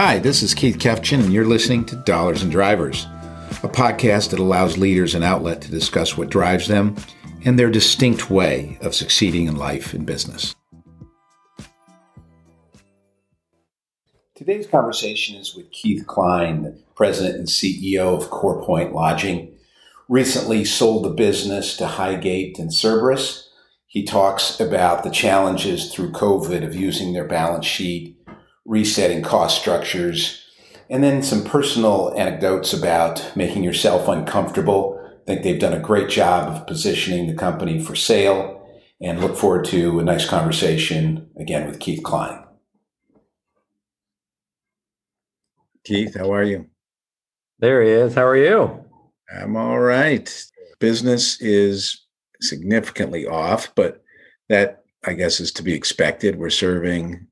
Hi, this is Keith Kefgen, and you're listening to Dollars and Drivers, a podcast that allows leaders an outlet to discuss what drives them and their distinct way of succeeding in life and business. Today's conversation is with Keith Klein, the president and CEO of CorePoint Lodging. Recently sold the business to Highgate and Cerberus. He talks about the challenges through COVID of using their balance sheet resetting cost structures, and then some personal anecdotes about making yourself uncomfortable. I think they've done a great job of positioning the company for sale and look forward to a nice conversation again with Keith Klein. Keith, how are you? There he is. How are you? I'm all right. Business is significantly off, but that I guess is to be expected. We're serving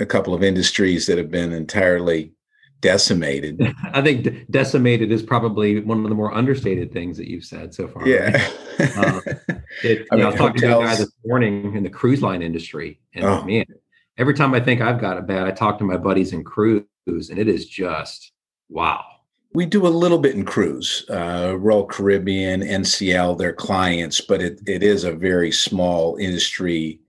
a couple of industries that have been entirely decimated. I think decimated is probably one of the more understated things that you've said so far. Yeah. Right? uh, it, I, mean, I was talking hotels... to a guy this morning in the cruise line industry, and oh. man, every time I think I've got it bad, I talk to my buddies in cruise, and it is just wow. We do a little bit in cruise, uh, Royal Caribbean, NCL, their clients, but it, it is a very small industry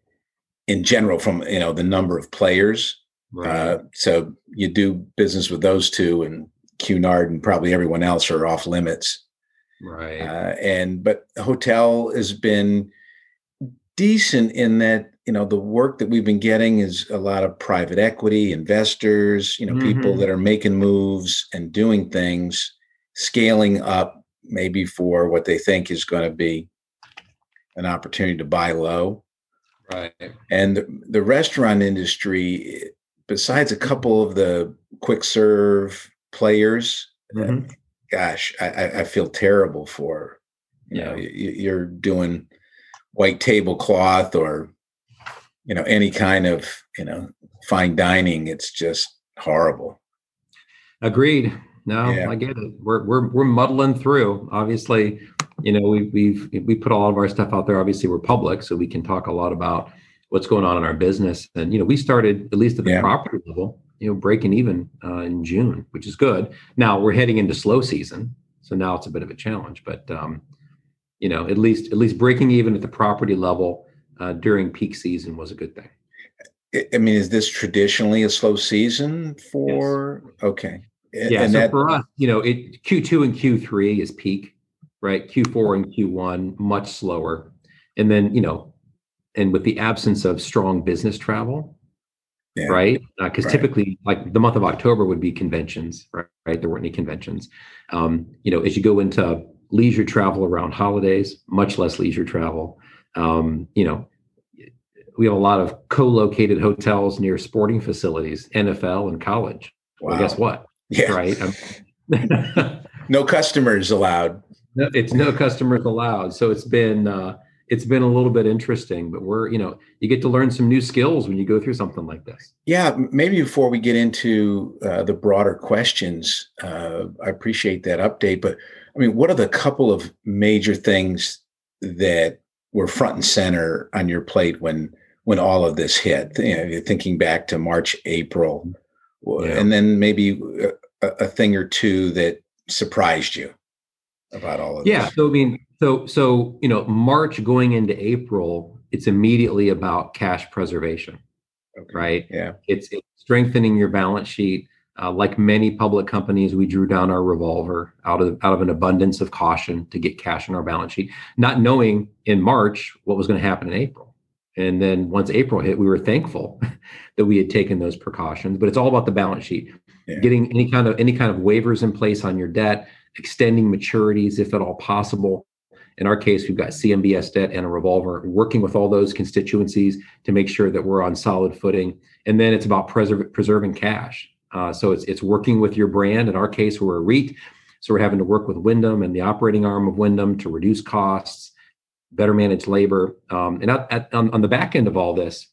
in general from you know the number of players. Right. Uh, so you do business with those two, and Cunard and probably everyone else are off limits. Right. Uh, and but hotel has been decent in that you know the work that we've been getting is a lot of private equity investors you know mm-hmm. people that are making moves and doing things scaling up maybe for what they think is going to be an opportunity to buy low Right. And the, the restaurant industry, besides a couple of the quick serve players, mm-hmm. gosh, I, I feel terrible for. You yeah. know, you're doing white tablecloth or you know any kind of you know fine dining. It's just horrible. Agreed. No, yeah. I get it. We're we're we're muddling through. Obviously, you know, we, we've we put all of our stuff out there. Obviously, we're public, so we can talk a lot about what's going on in our business. And you know, we started at least at the yeah. property level, you know, breaking even uh, in June, which is good. Now we're heading into slow season, so now it's a bit of a challenge. But um, you know, at least at least breaking even at the property level uh, during peak season was a good thing. I mean, is this traditionally a slow season for? Yes. Okay. Yeah. And so that, for us, you know, it Q2 and Q3 is peak right? Q4 and Q1 much slower. And then, you know, and with the absence of strong business travel, yeah. right? Because uh, right. typically, like the month of October would be conventions, right? right? There weren't any conventions. Um, you know, as you go into leisure travel around holidays, much less leisure travel. Um, you know, we have a lot of co-located hotels near sporting facilities, NFL and college. Wow. Well, guess what? Yeah. Right. no customers allowed no, it's no customers allowed. So it's been uh, it's been a little bit interesting, but we're you know you get to learn some new skills when you go through something like this. Yeah, maybe before we get into uh, the broader questions, uh, I appreciate that update. But I mean, what are the couple of major things that were front and center on your plate when when all of this hit? You know, you're thinking back to March, April, yeah. and then maybe a, a thing or two that surprised you about all of yeah, this? so I mean, so so you know, March going into April, it's immediately about cash preservation, okay. right? Yeah, it's, it's, strengthening your balance sheet. Uh, like many public companies, we drew down our revolver out of out of an abundance of caution to get cash in our balance sheet, not knowing in March what was going to happen in April. And then once April hit, we were thankful that we had taken those precautions. But it's all about the balance sheet, yeah. getting any kind of any kind of waivers in place on your debt, extending maturities if at all possible. In our case, we've got CMBS debt and a revolver, working with all those constituencies to make sure that we're on solid footing. And then it's about preserve, preserving cash. Uh, so it's it's working with your brand. In our case, we're a REIT, so we're having to work with Wyndham and the operating arm of Wyndham to reduce costs, better manage labor. Um, and at, at, on, on the back end of all this,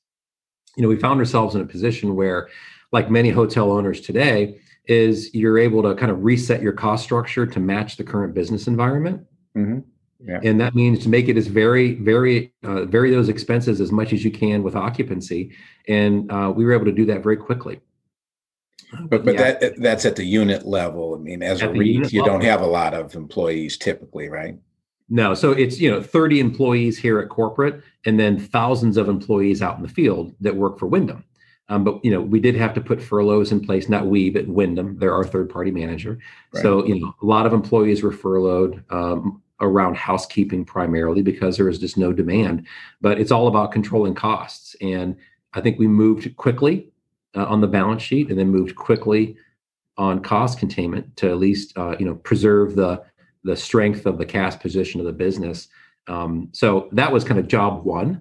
you know, we found ourselves in a position where, like many hotel owners today, is you're able to kind of reset your cost structure to match the current business environment. Mm-hmm. Yeah. And that means to make it as very, very, uh, vary those expenses as much as you can with occupancy. And uh, we were able to do that very quickly. But but yeah. that that's at the unit level. I mean, as at a REIT, you level. don't have a lot of employees typically, right? No, so it's you know 30 employees here at corporate, and then thousands of employees out in the field that work for Wyndham. Um, but you know, we did have to put furloughs in place. Not we, but Wyndham. They're our third-party manager. Right. So you know, a lot of employees were furloughed um, around housekeeping primarily because there was just no demand. But it's all about controlling costs, and I think we moved quickly uh, on the balance sheet, and then moved quickly on cost containment to at least uh, you know preserve the the strength of the cash position of the business. Um, so that was kind of job one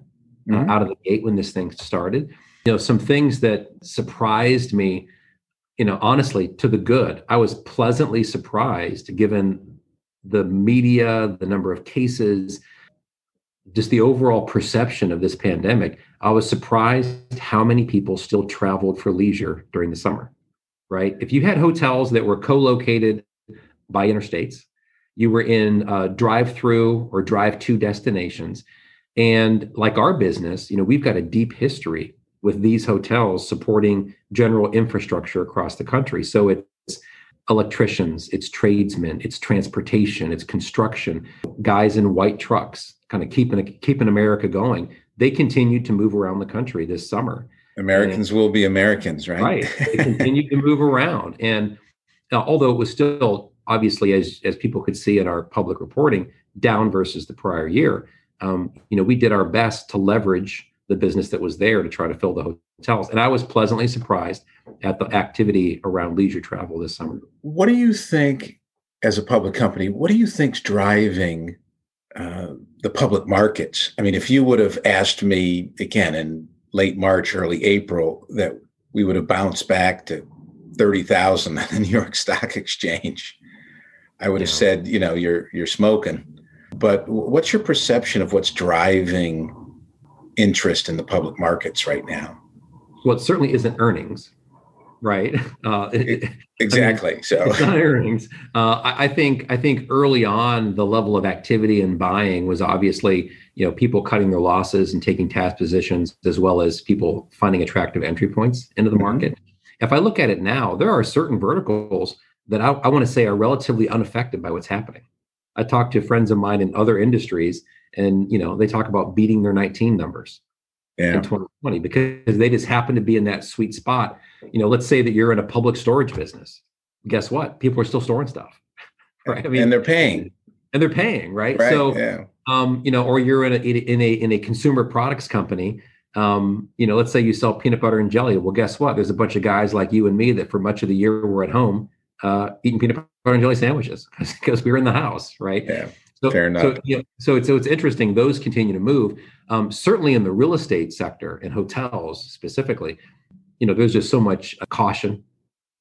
uh, mm-hmm. out of the gate when this thing started you know some things that surprised me you know honestly to the good i was pleasantly surprised given the media the number of cases just the overall perception of this pandemic i was surprised how many people still traveled for leisure during the summer right if you had hotels that were co-located by interstates you were in uh, drive through or drive to destinations and like our business you know we've got a deep history with these hotels supporting general infrastructure across the country. So it's electricians, it's tradesmen, it's transportation, it's construction, guys in white trucks, kind of keeping keeping America going. They continued to move around the country this summer. Americans and, will be Americans, right? Right. They continued to move around, and uh, although it was still obviously, as as people could see in our public reporting, down versus the prior year, um, you know, we did our best to leverage the business that was there to try to fill the hotels. And I was pleasantly surprised at the activity around leisure travel this summer. What do you think, as a public company, what do you think's driving uh, the public markets? I mean, if you would have asked me again in late March, early April, that we would have bounced back to 30,000 on the New York Stock Exchange, I would have said, you know, you're you're smoking. But what's your perception of what's driving interest in the public markets right now. Well, it certainly isn't earnings, right? Uh, exactly. I mean, so it's not earnings. Uh, I, I, think I think early on the level of activity and buying was obviously you know people cutting their losses and taking task positions, as well as people finding attractive entry points into the mm-hmm. market. If I look at it now, there are certain verticals that I, I want to say are relatively unaffected by what's happening. I talked to friends of mine in other industries and you know they talk about beating their 19 numbers yeah. in 2020 because they just happen to be in that sweet spot. You know let's say that you're in a public storage business. Guess what? People are still storing stuff right? I mean and they're paying. and they're paying right, right so yeah. um you know or you're in a in a in a consumer products company um you know let's say you sell peanut butter and jelly. Well guess what? There's a bunch of guys like you and me that for much of the year we're at home uh eating peanut butter and jelly sandwiches because we were in the house right yeah so, Fair enough. So, yeah, so, it's, so it's interesting. Those continue to move. Um, certainly in the real estate sector and hotels specifically, you know, there's just so much caution,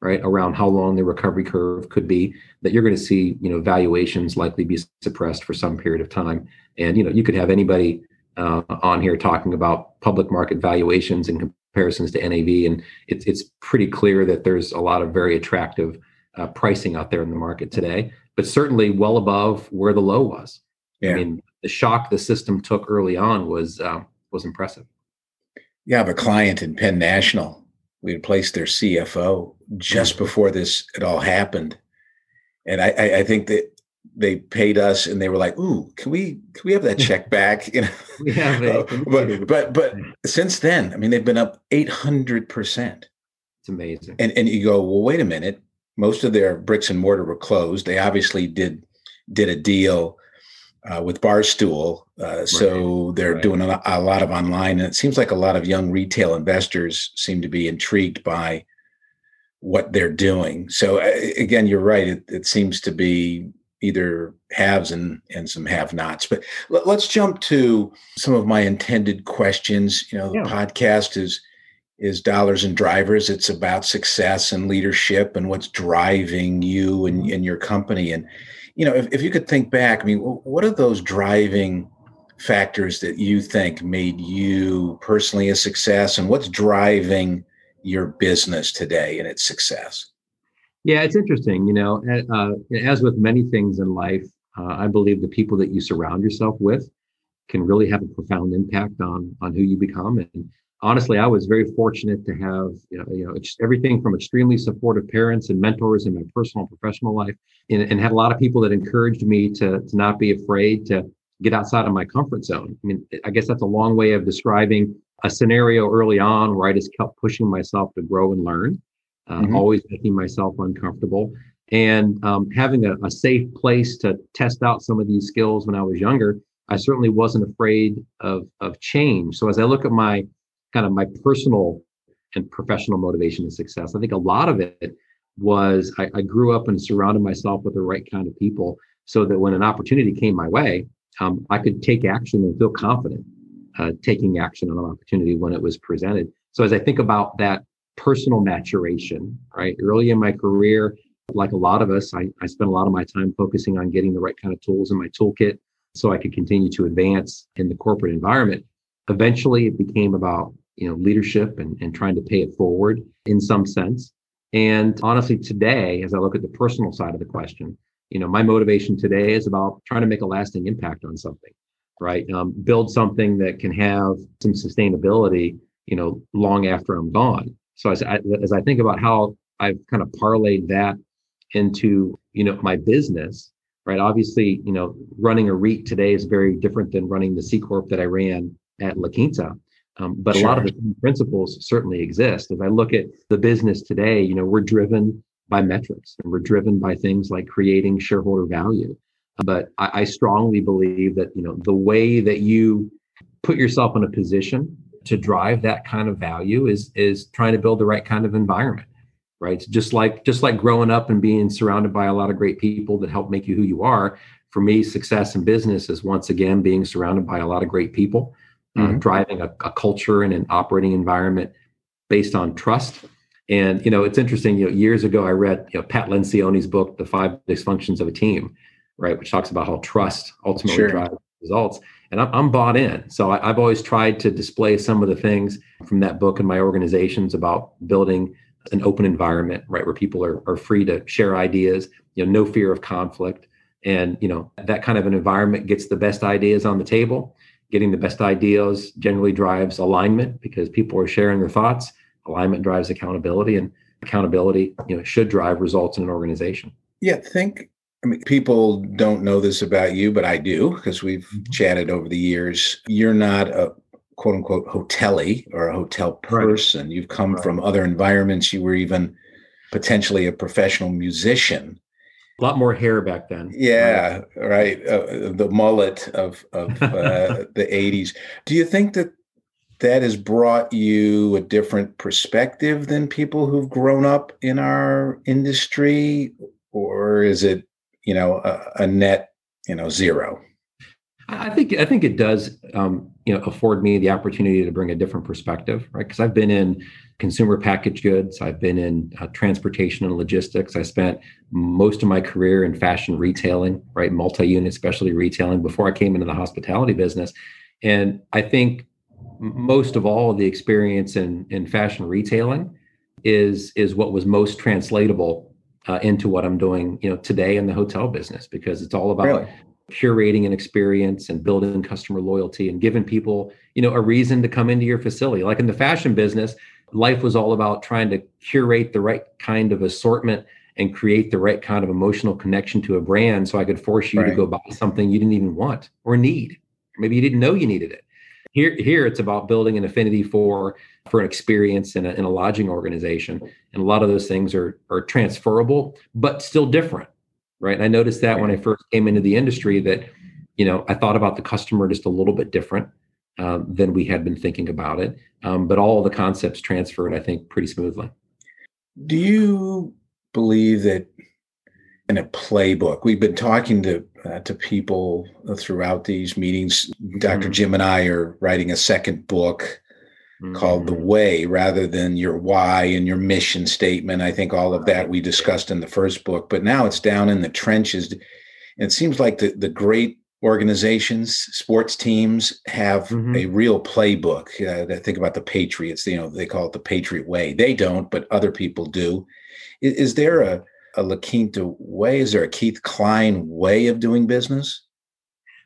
right, around how long the recovery curve could be that you're going to see, you know, valuations likely be suppressed for some period of time. And you know, you could have anybody uh, on here talking about public market valuations and comparisons to NAV, and it's it's pretty clear that there's a lot of very attractive uh, pricing out there in the market today but certainly well above where the low was. Yeah. I mean, the shock the system took early on was uh, was impressive. Yeah, I have a client in Penn National. We had placed their CFO just mm-hmm. before this it all happened, and I, I, I, think that they paid us, and they were like, "Ooh, can we can we have that check back?" You know, yeah, but but but since then, I mean, they've been up eight hundred percent. It's amazing. And and you go, well, wait a minute most of their bricks and mortar were closed. They obviously did did a deal uh, with Barstool, uh, so they're right. doing a, a, lot of online. And it seems like a lot of young retail investors seem to be intrigued by what they're doing. So uh, again, you're right. It, it, seems to be either haves and and some have-nots. But let, us jump to some of my intended questions. You know, the yeah. podcast is is dollars and drivers. It's about success and leadership and what's driving you and, and your company. And, you know, if, if you could think back, I mean, what are those driving factors that you think made you personally a success and what's driving your business today and its success? Yeah, it's interesting. You know, uh, as with many things in life, uh, I believe the people that you surround yourself with can really have a profound impact on on who you become. And honestly, I was very fortunate to have you know, you know everything from extremely supportive parents and mentors in my personal and professional life, and, and had a lot of people that encouraged me to, to not be afraid to get outside of my comfort zone. I mean, I guess that's a long way of describing a scenario early on where I just kept pushing myself to grow and learn, uh, mm-hmm. always making myself uncomfortable. And um, having a, a, safe place to test out some of these skills when I was younger, I certainly wasn't afraid of, of change. So as I look at my kind of my personal and professional motivation and success. I think a lot of it was I, I, grew up and surrounded myself with the right kind of people so that when an opportunity came my way, um, I could take action and feel confident uh, taking action on an opportunity when it was presented. So as I think about that personal maturation, right, early in my career, like a lot of us, I, I spent a lot of my time focusing on getting the right kind of tools in my toolkit so I could continue to advance in the corporate environment. Eventually, it became about you know leadership and, and trying to pay it forward in some sense. And honestly today as i look at the personal side of the question you know my motivation today is about trying to make a lasting impact on something right? Um, build something that can have some sustainability you know long after i'm gone. So as I, as I think about how i've kind of parlayed that into you know my business right? Obviously you know running a REIT today is very different than running the c corp that i ran at la quinta um, but sure. a lot of the principles certainly exist. As I look at the business today, you know, we're driven by metrics and we're driven by things like creating shareholder value. But I, I strongly believe that, you know, the way that you put yourself in a position to drive that kind of value is is trying to build the right kind of environment right just like just like growing up and being surrounded by a lot of great people that help make you who you are for me success in business is once again being surrounded by a lot of great people uh, mm-hmm. driving a, a, culture and an operating environment based on trust. And you know, it's interesting. You know, years ago, I read you know Pat Lencioni's book, "The Five Dysfunctions of a Team," right, which talks about how trust ultimately sure. drives results. And I'm, I'm bought in. So I, I've always tried to display some of the things from that book in my organizations about building an open environment, right, where people are, are free to share ideas. You know, no fear of conflict, and you know that kind of an environment gets the best ideas on the table getting the best ideas generally drives alignment because people are sharing their thoughts alignment drives accountability and accountability you know should drive results in an organization yeah think i mean people don't know this about you but i do because we've mm-hmm. chatted over the years you're not a quote unquote hotelier or a hotel person right. you've come right. from other environments you were even potentially a professional musician a lot more hair back then. Yeah, right. right. Uh, the mullet of of uh, the '80s. Do you think that that has brought you a different perspective than people who've grown up in our industry, or is it, you know, a, a net, you know, zero? I think I think it does, um, you know, afford me the opportunity to bring a different perspective, right? Because I've been in consumer packaged goods, I've been in uh, transportation and logistics. I spent most of my career in fashion retailing, right, multi-unit specialty retailing before I came into the hospitality business, and I think most of all the experience in in fashion retailing is is what was most translatable uh, into what I'm doing, you know, today in the hotel business because it's all about really? curating an experience and building customer loyalty and giving people you know a reason to come into your facility like in the fashion business life was all about trying to curate the right kind of assortment and create the right kind of emotional connection to a brand so i could force you right. to go buy something you didn't even want or need maybe you didn't know you needed it here here it's about building an affinity for for an experience in a, in a lodging organization and a lot of those things are are transferable but still different right? And I noticed that right. when I first came into the industry that, you know, I thought about the customer just a little bit different um, than we had been thinking about it. Um, but all the concepts transferred, I think, pretty smoothly. Do you believe that in a playbook? We've been talking to uh, to people throughout these meetings. Mm-hmm. Dr. Jim and I are writing a second book mm-hmm. called The Way rather than your why and your mission statement. I think all of that we discussed in the first book, but now it's down in the trenches. It seems like the, the great organizations, sports teams have mm-hmm. a real playbook. Uh, think about the Patriots, you know, they call it the Patriot way. They don't, but other people do. Is, is there a, a La Quinta way? Is there a Keith Klein way of doing business?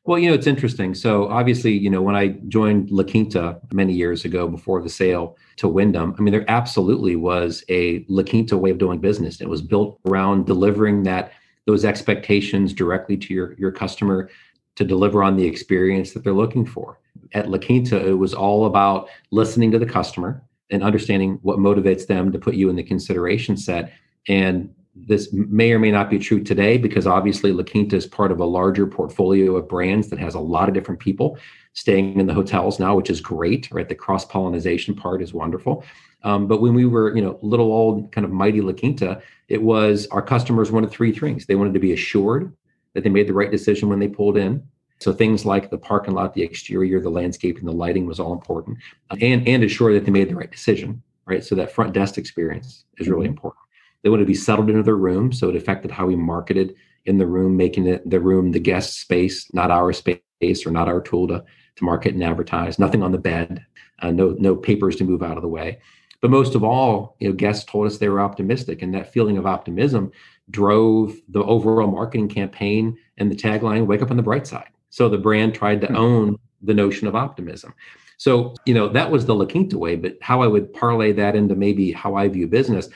Well, you know, it's interesting. So obviously, you know, when I joined La Quinta many years ago before the sale to Wyndham, I mean, there absolutely was a La Quinta way of doing business. It was built around delivering that those expectations directly to your, your customer to deliver on the experience that they're looking for. At La Quinta, it was all about listening to the customer and understanding what motivates them to put you in the consideration set and this may or may not be true today because obviously La Quinta is part of a larger portfolio of brands that has a lot of different people staying in the hotels now, which is great. Right, the cross pollination part is wonderful. Um, but when we were, you know, little old kind of mighty La Quinta, it was our customers wanted three things. They wanted to be assured that they made the right decision when they pulled in. So things like the parking lot, the exterior, the landscape, and the lighting was all important, and and assure that they made the right decision. Right, so that front desk experience is really mm-hmm. important. They wanted to be settled into their room, so it affected how we marketed in the room, making it the room the guest space, not our space or not our tool to, to market and advertise. Nothing on the bed, uh, no no papers to move out of the way. But most of all, you know, guests told us they were optimistic, and that feeling of optimism drove the overall marketing campaign and the tagline "Wake up on the bright side." So the brand tried to hmm. own the notion of optimism. So you know that was the La Quinta way. But how I would parlay that into maybe how I view business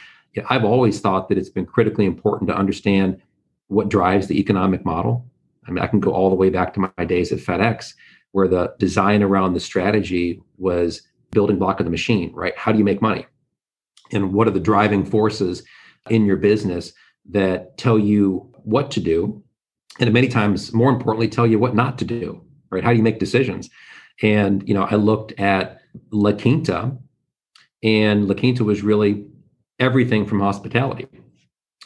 I've always thought that it's been critically important to understand what drives the economic model. I mean, I can go all the way back to my days at FedEx, where the design around the strategy was building block of the machine, right? How do you make money? And what are the driving forces in your business that tell you what to do? And many times, more importantly, tell you what not to do, right? How do you make decisions? And, you know, I looked at La Quinta, and La Quinta was really everything from hospitality.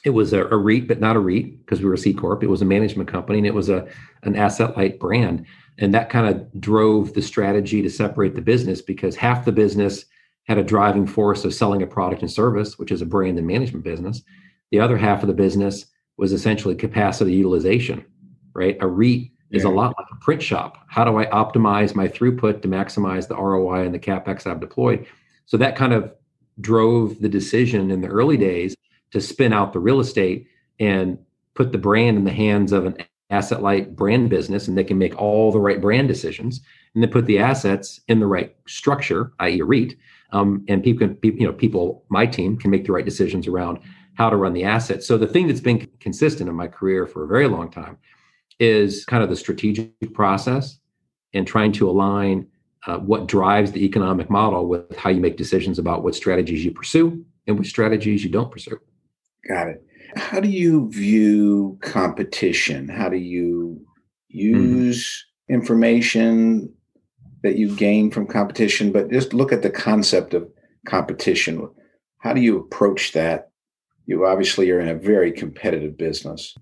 It was a, a REIT, but not a REIT because we were a C corp. It was a management company, and it was a an asset light brand, and that kind of drove the strategy to separate the business because half the business had a driving force of selling a product and service, which is a brand and management business. The other half of the business was essentially capacity utilization, right? A REIT is a lot like a print shop. How do I optimize my throughput to maximize the ROI and the capex I've deployed? So that kind of drove the decision in the early days to spin out the real estate and put the brand in the hands of an asset light brand business and they can make all the right brand decisions and then put the assets in the right structure i.e a REIT um, and people can you know people my team can make the right decisions around how to run the assets so the thing that's been consistent in my career for a very long time is kind of the strategic process and trying to align uh, what drives the economic model with how you make decisions about what strategies you pursue and which strategies you don't pursue. Got it. How do you view competition? How do you use mm-hmm. information that you gain from competition? But just look at the concept of competition. How do you approach that? You obviously are in a very competitive business.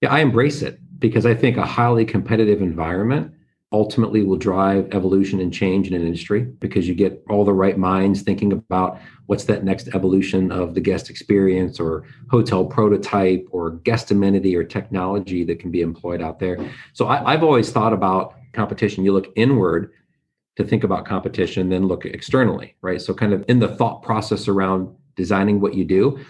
Yeah, I embrace it because I think a highly competitive environment ultimately will drive evolution and change in an industry because you get all the right minds thinking about what's that next evolution of the guest experience or hotel prototype or guest amenity or technology that can be employed out there. So I, have always thought about competition. You look inward to think about competition, then look externally, right? So kind of in the thought process around designing what you do,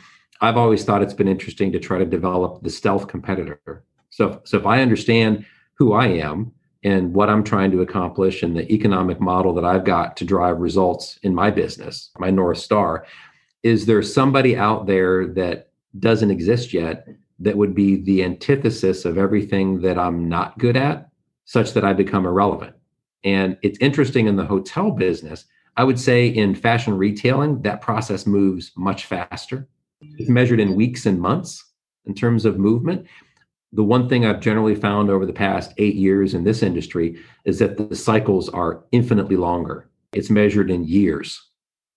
I've always thought it's been interesting to try to develop the stealth competitor. So, so if I understand who I am, and what I'm trying to accomplish and the economic model that I've got to drive results in my business, my North Star, is there somebody out there that doesn't exist yet that would be the antithesis of everything that I'm not good at, such that I become irrelevant? And it's interesting in the hotel business. I would say in fashion retailing, that process moves much faster. It's measured in weeks and months in terms of movement the one thing I've generally found over the past eight years in this industry is that the cycles are infinitely longer. It's measured in years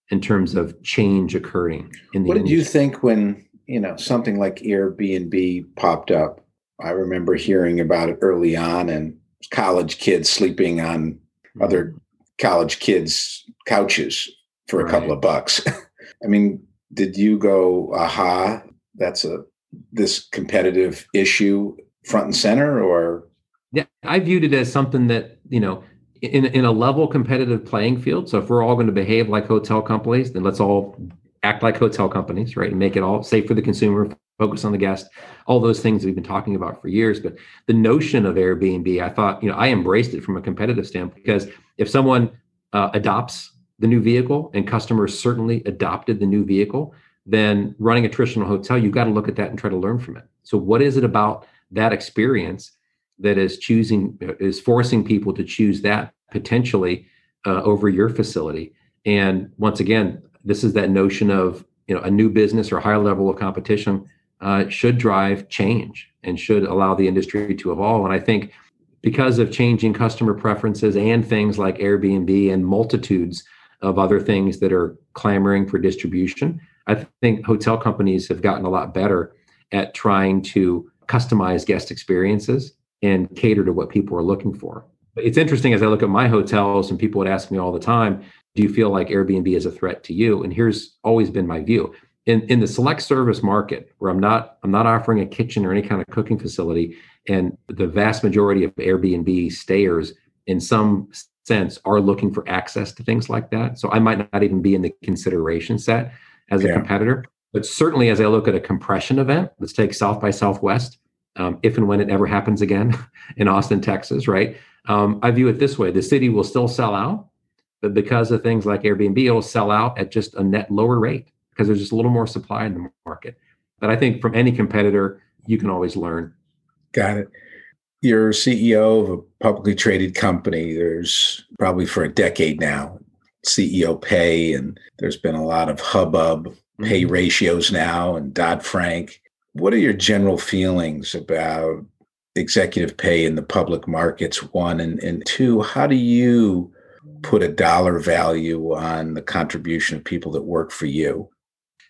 in terms of change occurring in the What did you think when, you know, something like Airbnb popped up? I remember hearing about it early on and college kids sleeping on other mm. college kids' couches for a right. couple of bucks. I mean, did you go, aha, that's a this competitive issue front and center or yeah i viewed it as something that you know in, in a level competitive playing field so if we're all going to behave like hotel companies then let's all act like hotel companies right and make it all safe for the consumer focus on the guest, all those things we've been talking about for years. But the notion of Airbnb, I thought, you know, I embraced it from a competitive standpoint because if someone uh, adopts the new vehicle and customers certainly adopted the new vehicle, then running a traditional hotel, you've got to look at that and try to learn from it. So, what is it about that experience that is choosing, is forcing people to choose that potentially uh, over your facility? And once again, this is that notion of you know a new business or higher level of competition uh, should drive change and should allow the industry to evolve. And I think because of changing customer preferences and things like Airbnb and multitudes of other things that are clamoring for distribution, I think hotel companies have gotten a lot better at trying to customize guest experiences and cater to what people are looking for. It's interesting as I look at my hotels and people would ask me all the time, do you feel like Airbnb is a threat to you? And here's always been my view. In, in the select service market where I'm not I'm not offering a kitchen or any kind of cooking facility and the vast majority of Airbnb stayers in some sense are looking for access to things like that. So I might not even be in the consideration set as a competitor. But certainly, as I look at a compression event, let's take South by Southwest, um, if and when it ever happens again in Austin, Texas, right? Um, I view it this way the city will still sell out, but because of things like Airbnb, it'll sell out at just a net lower rate because there's just a little more supply in the market. But I think from any competitor, you can always learn. Got it. You're CEO of a publicly traded company. There's probably for a decade now CEO pay, and there's been a lot of hubbub, pay mm-hmm. ratios now, and Dodd Frank. What are your general feelings about executive pay in the public markets? One, and, and two, how do you put a dollar value on the contribution of people that work for you?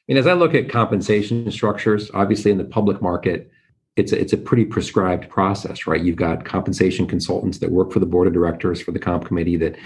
And as I look at compensation structures, obviously in the public market, it's a, it's a pretty prescribed process, right? You've got compensation consultants that work for the board of directors for the comp committee that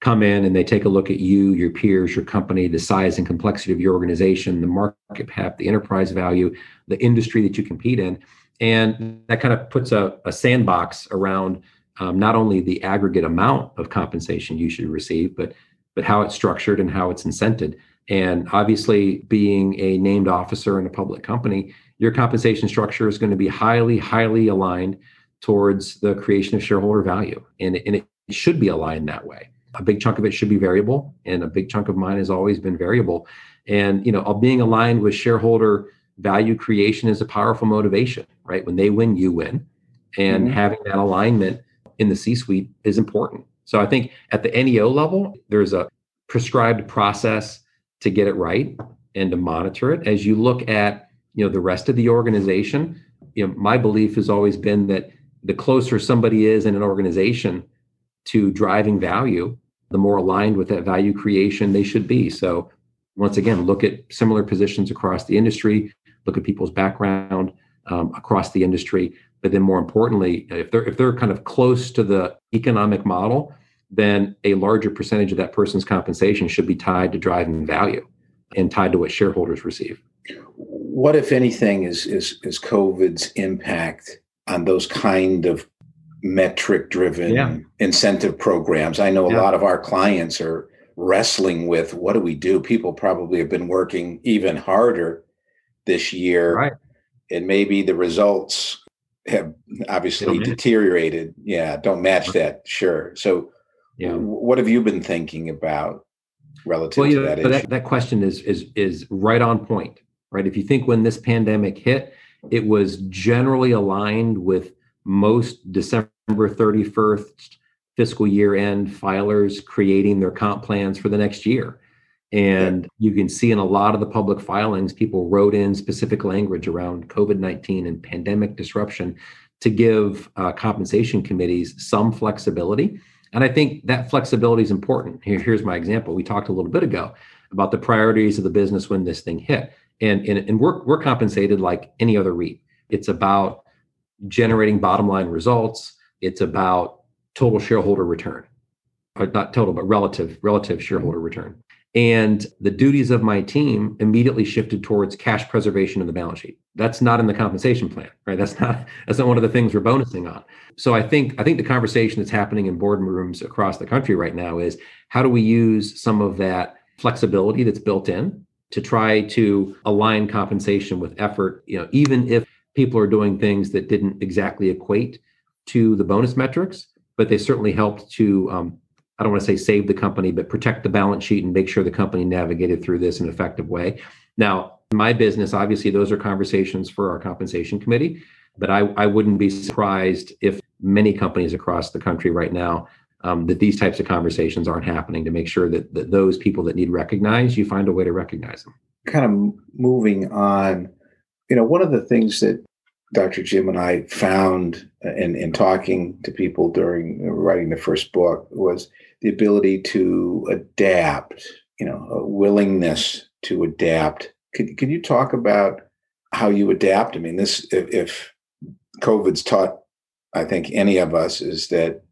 come in and they take a look at you, your peers, your company, the size and complexity of your organization, the market cap, the enterprise value, the industry that you compete in. And that kind of puts a, a sandbox around um, not only the aggregate amount of compensation you should receive, but but how it's structured and how it's incented. And obviously, being a named officer in a public company, your compensation structure is going to be highly, highly aligned towards the creation of shareholder value. And, and it should be aligned that way. A big chunk of it should be variable and a big chunk of mine has always been variable. And you know being aligned with shareholder value creation is a powerful motivation right? When they win you win. And mm-hmm. having that alignment in the c suite is important. So i think at the neo level there's a prescribed process to get it right and to monitor it. As you look at you know the rest of the organization you know my belief has always been that the closer somebody is in an organization to driving value the more aligned with that value creation they should be. So, once again, look at similar positions across the industry, look at people's background um, across the industry. But then, more importantly, if they're if they're kind of close to the economic model, then a larger percentage of that person's compensation should be tied to driving value and tied to what shareholders receive. What, if anything, is is is COVID's impact on those kind of metric driven yeah. incentive programs. I know a yeah. lot of our clients are wrestling with what do we do? People probably have been working even harder this year. Right. And maybe the results have obviously deteriorated. Yeah, don't match that. Sure. So yeah. what have you been thinking about relative well, to know, that, issue? That, that question is is is right on point. Right. If you think when this pandemic hit, it was generally aligned with most December 31st fiscal year end filers creating their comp plans for the next year. And you can see in a lot of the public filings, people wrote in specific language around COVID 19 and pandemic disruption to give uh, compensation committees some flexibility. And I think that flexibility is important. Here, here's my example. We talked a little bit ago about the priorities of the business when this thing hit. And, and, and we're, we're compensated like any other REIT. It's about generating bottom line results. It's about total shareholder return, or not total, but relative relative shareholder return. And the duties of my team immediately shifted towards cash preservation of the balance sheet. That's not in the compensation plan, right? That's not that's not one of the things we're bonusing on. So I think I think the conversation that's happening in boardrooms across the country right now is how do we use some of that flexibility that's built in to try to align compensation with effort, you know, even if people are doing things that didn't exactly equate to the bonus metrics, but they certainly helped to um, I don't want to say save the company, but protect the balance sheet and make sure the company navigated through this in an effective way. Now, my business, obviously, those are conversations for our compensation committee, but I, I wouldn't be surprised if many companies across the country right now um, that these types of conversations aren't happening to make sure that, that those people that need recognized, you find a way to recognize them. Kind of moving on, you know, one of the things that Dr. Jim and I found in, in talking to people during writing the first book was the ability to adapt, you know, a willingness to adapt. Could, could you talk about how you adapt? I mean, this, if, if COVID's taught, I think, any of us is that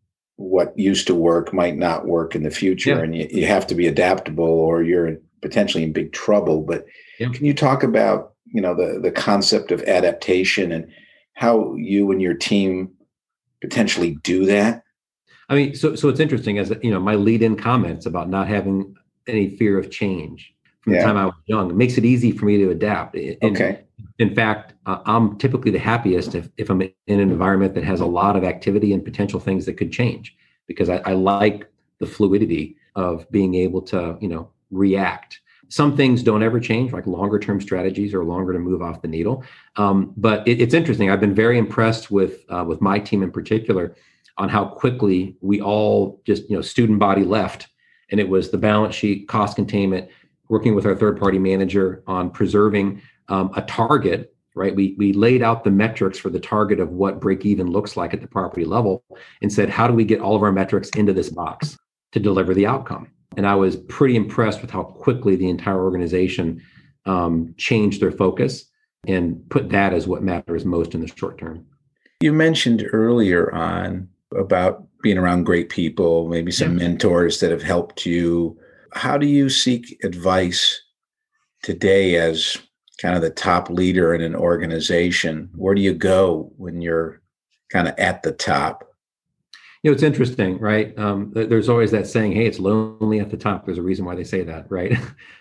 what used to work might not work in the future yeah. and you, you have to be adaptable or you're potentially in big trouble. But yeah. can you talk about you know the the concept of adaptation and how you and your team potentially do that i mean so so it's interesting as you know my lead in comments about not having any fear of change from yeah. the time i was young it makes it easy for me to adapt and okay in fact uh, i'm typically the happiest if, if i'm in an environment that has a lot of activity and potential things that could change because I, I like the fluidity of being able to you know react some things don't ever change, like longer term strategies are longer to move off the needle. Um, but it, it's interesting. I've been very impressed with uh, with my team in particular on how quickly we all just you know student body left, and it was the balance sheet, cost containment, working with our third party manager on preserving um, a target. Right, we we laid out the metrics for the target of what break even looks like at the property level, and said, how do we get all of our metrics into this box to deliver the outcome? And I was pretty impressed with how quickly the entire organization um, changed their focus and put that as what matters most in the short term. You mentioned earlier on about being around great people, maybe some yeah. mentors that have helped you. How do you seek advice today as kind of the top leader in an organization? Where do you go when you're kind of at the top? you know it's interesting right? Um, there's always that saying hey it's lonely at the top. There's a reason why they say that right?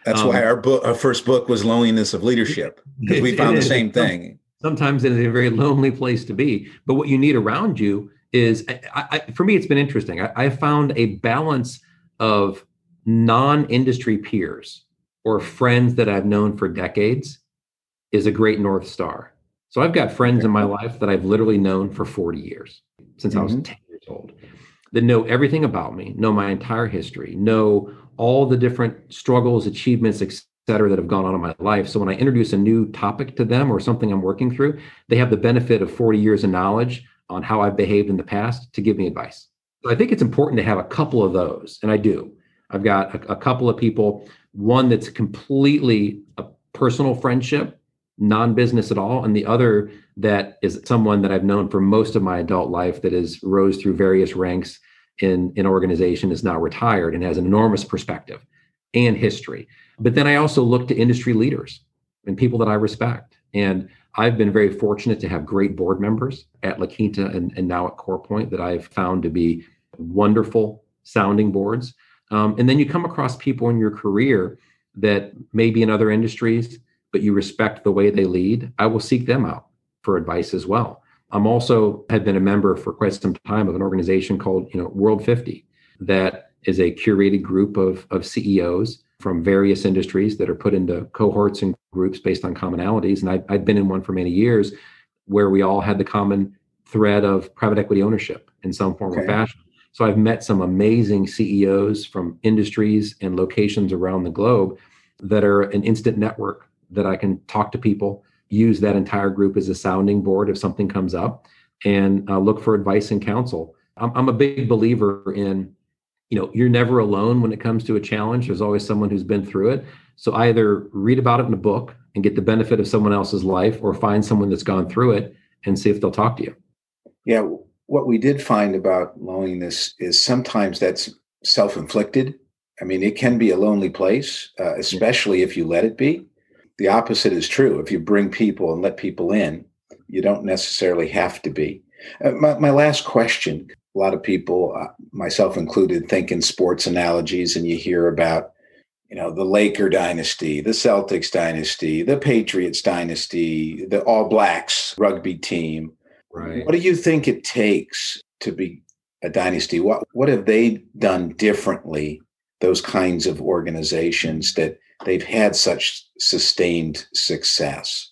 That's um, why our book our first book was loneliness of leadership because we found the same thing. sometimes it is a very lonely place to be but what you need around you is I, I, for me it's been interesting. I, I found a balance of non-industry peers or friends that i've known for decades is a great north star so i've got friends in my life that i've literally known for 40 years since mm-hmm. i was 10 years old that know everything about me, know my entire history, know all the different struggles, achievements, et cetera, that have gone on in my life. So when I introduce a new topic to them or something I'm working through, they have the benefit of 40 years of knowledge on how I've behaved in the past to give me advice. So I think it's important to have a couple of those, and I do. I've got a, a couple of people, one that's completely a personal friendship, non business at all, and the other that is someone that I've known for most of my adult life that has rose through various ranks in an organization is now retired and has an enormous perspective and history. But then I also look to industry leaders and people that I respect. And I've been very fortunate to have great board members at La Quinta and, and now at CorePoint that I've found to be wonderful sounding boards. Um, and then you come across people in your career that may be in other industries, but you respect the way they lead. I will seek them out for advice as well. I'm also had been a member for quite some time of an organization called you know World 50 that is a curated group of, of CEOs from various industries that are put into cohorts and groups based on commonalities. And I, I've been in one for many years where we all had the common thread of private equity ownership in some form okay. or fashion. So I've met some amazing CEOs from industries and locations around the globe that are an instant network that I can talk to people use that entire group as a sounding board if something comes up and uh, look for advice and counsel. I'm, I'm a big believer in, you know, you're never alone when it comes to a challenge. There's always someone who's been through it. So either read about it in a book and get the benefit of someone else's life or find someone that's gone through it and see if they'll talk to you. Yeah. What we did find about loneliness is sometimes that's self inflicted. I mean, it can be a lonely place, uh, especially yeah. if you let it be the opposite is true. If you bring people and let people in, you don't necessarily have to be. Uh, my, my, last question a lot of people, uh, myself included, think in sports analogies, and you hear about you know, the Laker dynasty, the Celtics dynasty, the Patriots dynasty, the All Blacks rugby team. Right. What do you think it takes to be a dynasty? What what have they done differently? Those kinds of organizations that they've had such sustained success.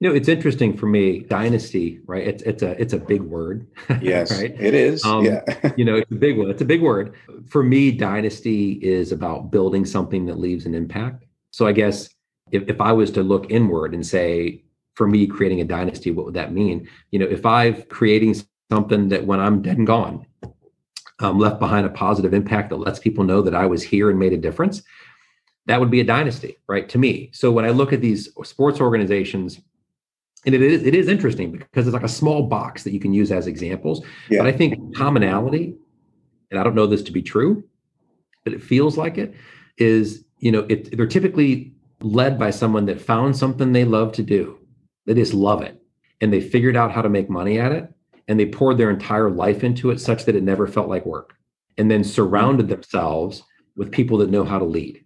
You know, it's interesting for me. Dynasty, right? It's it's a it's a big word. Yes, right? it is. Um, yeah, you know, it's a big one. It's a big word. For me, dynasty is about building something that leaves an impact. So I guess if, if I was to look inward and say, for me, creating a dynasty, what would that mean? You know, if I've creating something that when I'm dead and gone, um, left behind a positive impact that lets people know that I was here and made a difference, that would be a dynasty, right? To me. So when I look at these sports organizations, and it is it is interesting because it's like a small box that you can use as examples. Yeah. But I think commonality, and I don't know this to be true, but it feels like it, is you know, it, they're typically led by someone that found something they love to do. They just love it. And they figured out how to make money at it. And they poured their entire life into it such that it never felt like work. And then surrounded mm-hmm. themselves with people that know how to lead.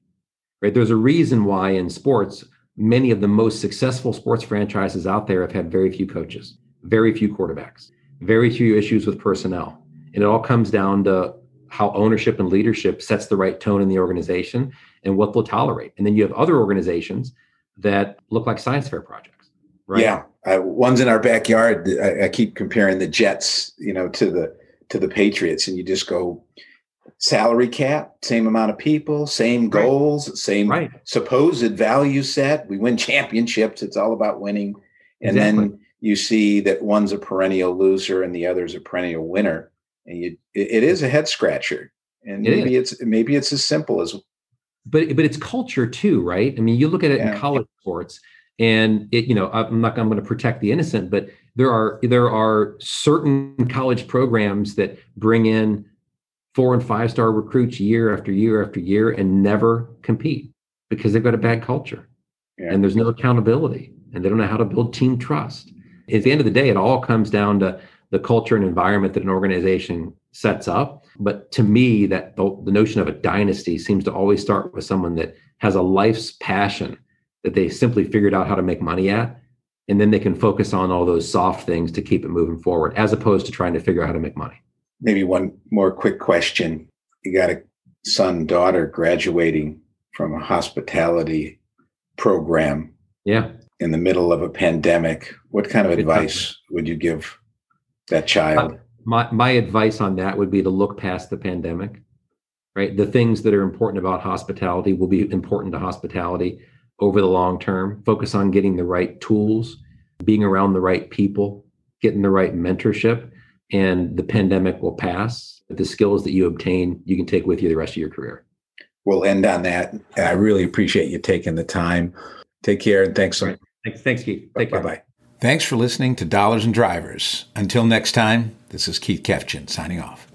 Right. There's a reason why in sports, many of the most successful sports franchises out there have had very few coaches, very few quarterbacks, very few issues with personnel. And it all comes down to how ownership and leadership sets the right tone in the organization and what they'll tolerate. And then you have other organizations that look like science fair projects. Right? Yeah, uh, one's in our backyard. I, I keep comparing the Jets, you know, to the to the Patriots, and you just go salary cap, same amount of people, same goals, right. same right. supposed value set. We win championships. It's all about winning. And exactly. then you see that one's a perennial loser and the other's a perennial winner. And you, it, it is a head scratcher. And it maybe is. it's maybe it's as simple as but but it's culture too, right? I mean, you look at it yeah. in college sports and it, you know, I'm not I'm going to protect the innocent, but there are there are certain college programs that bring in four and five star recruits year after year after year and never compete because they've got a bad culture yeah. and there's no accountability and they don't know how to build team trust. At the end of the day, it all comes down to the culture and environment that an organization sets up. But to me, that the, the notion of a dynasty seems to always start with someone that has a life's passion that they simply figured out how to make money at. And then they can focus on all those soft things to keep it moving forward, as opposed to trying to figure out how to make money maybe one more quick question. You got a son, daughter graduating from a hospitality program. Yeah. In the middle of a pandemic. What kind of Good advice time. would you give that child? Uh, my my advice on that would be to look past the pandemic. Right? The things that are important about hospitality will be important to hospitality over the long term. Focus on getting the right tools, being around the right people, getting the right mentorship and the pandemic will pass. But the skills that you obtain, you can take with you the rest of your career. We'll end on that. I really appreciate you taking the time. Take care and thanks so much. Thanks, thanks, Keith. Take bye bye. Thanks for listening to Dollars and Drivers. Until next time, this is Keith Kefgen signing off.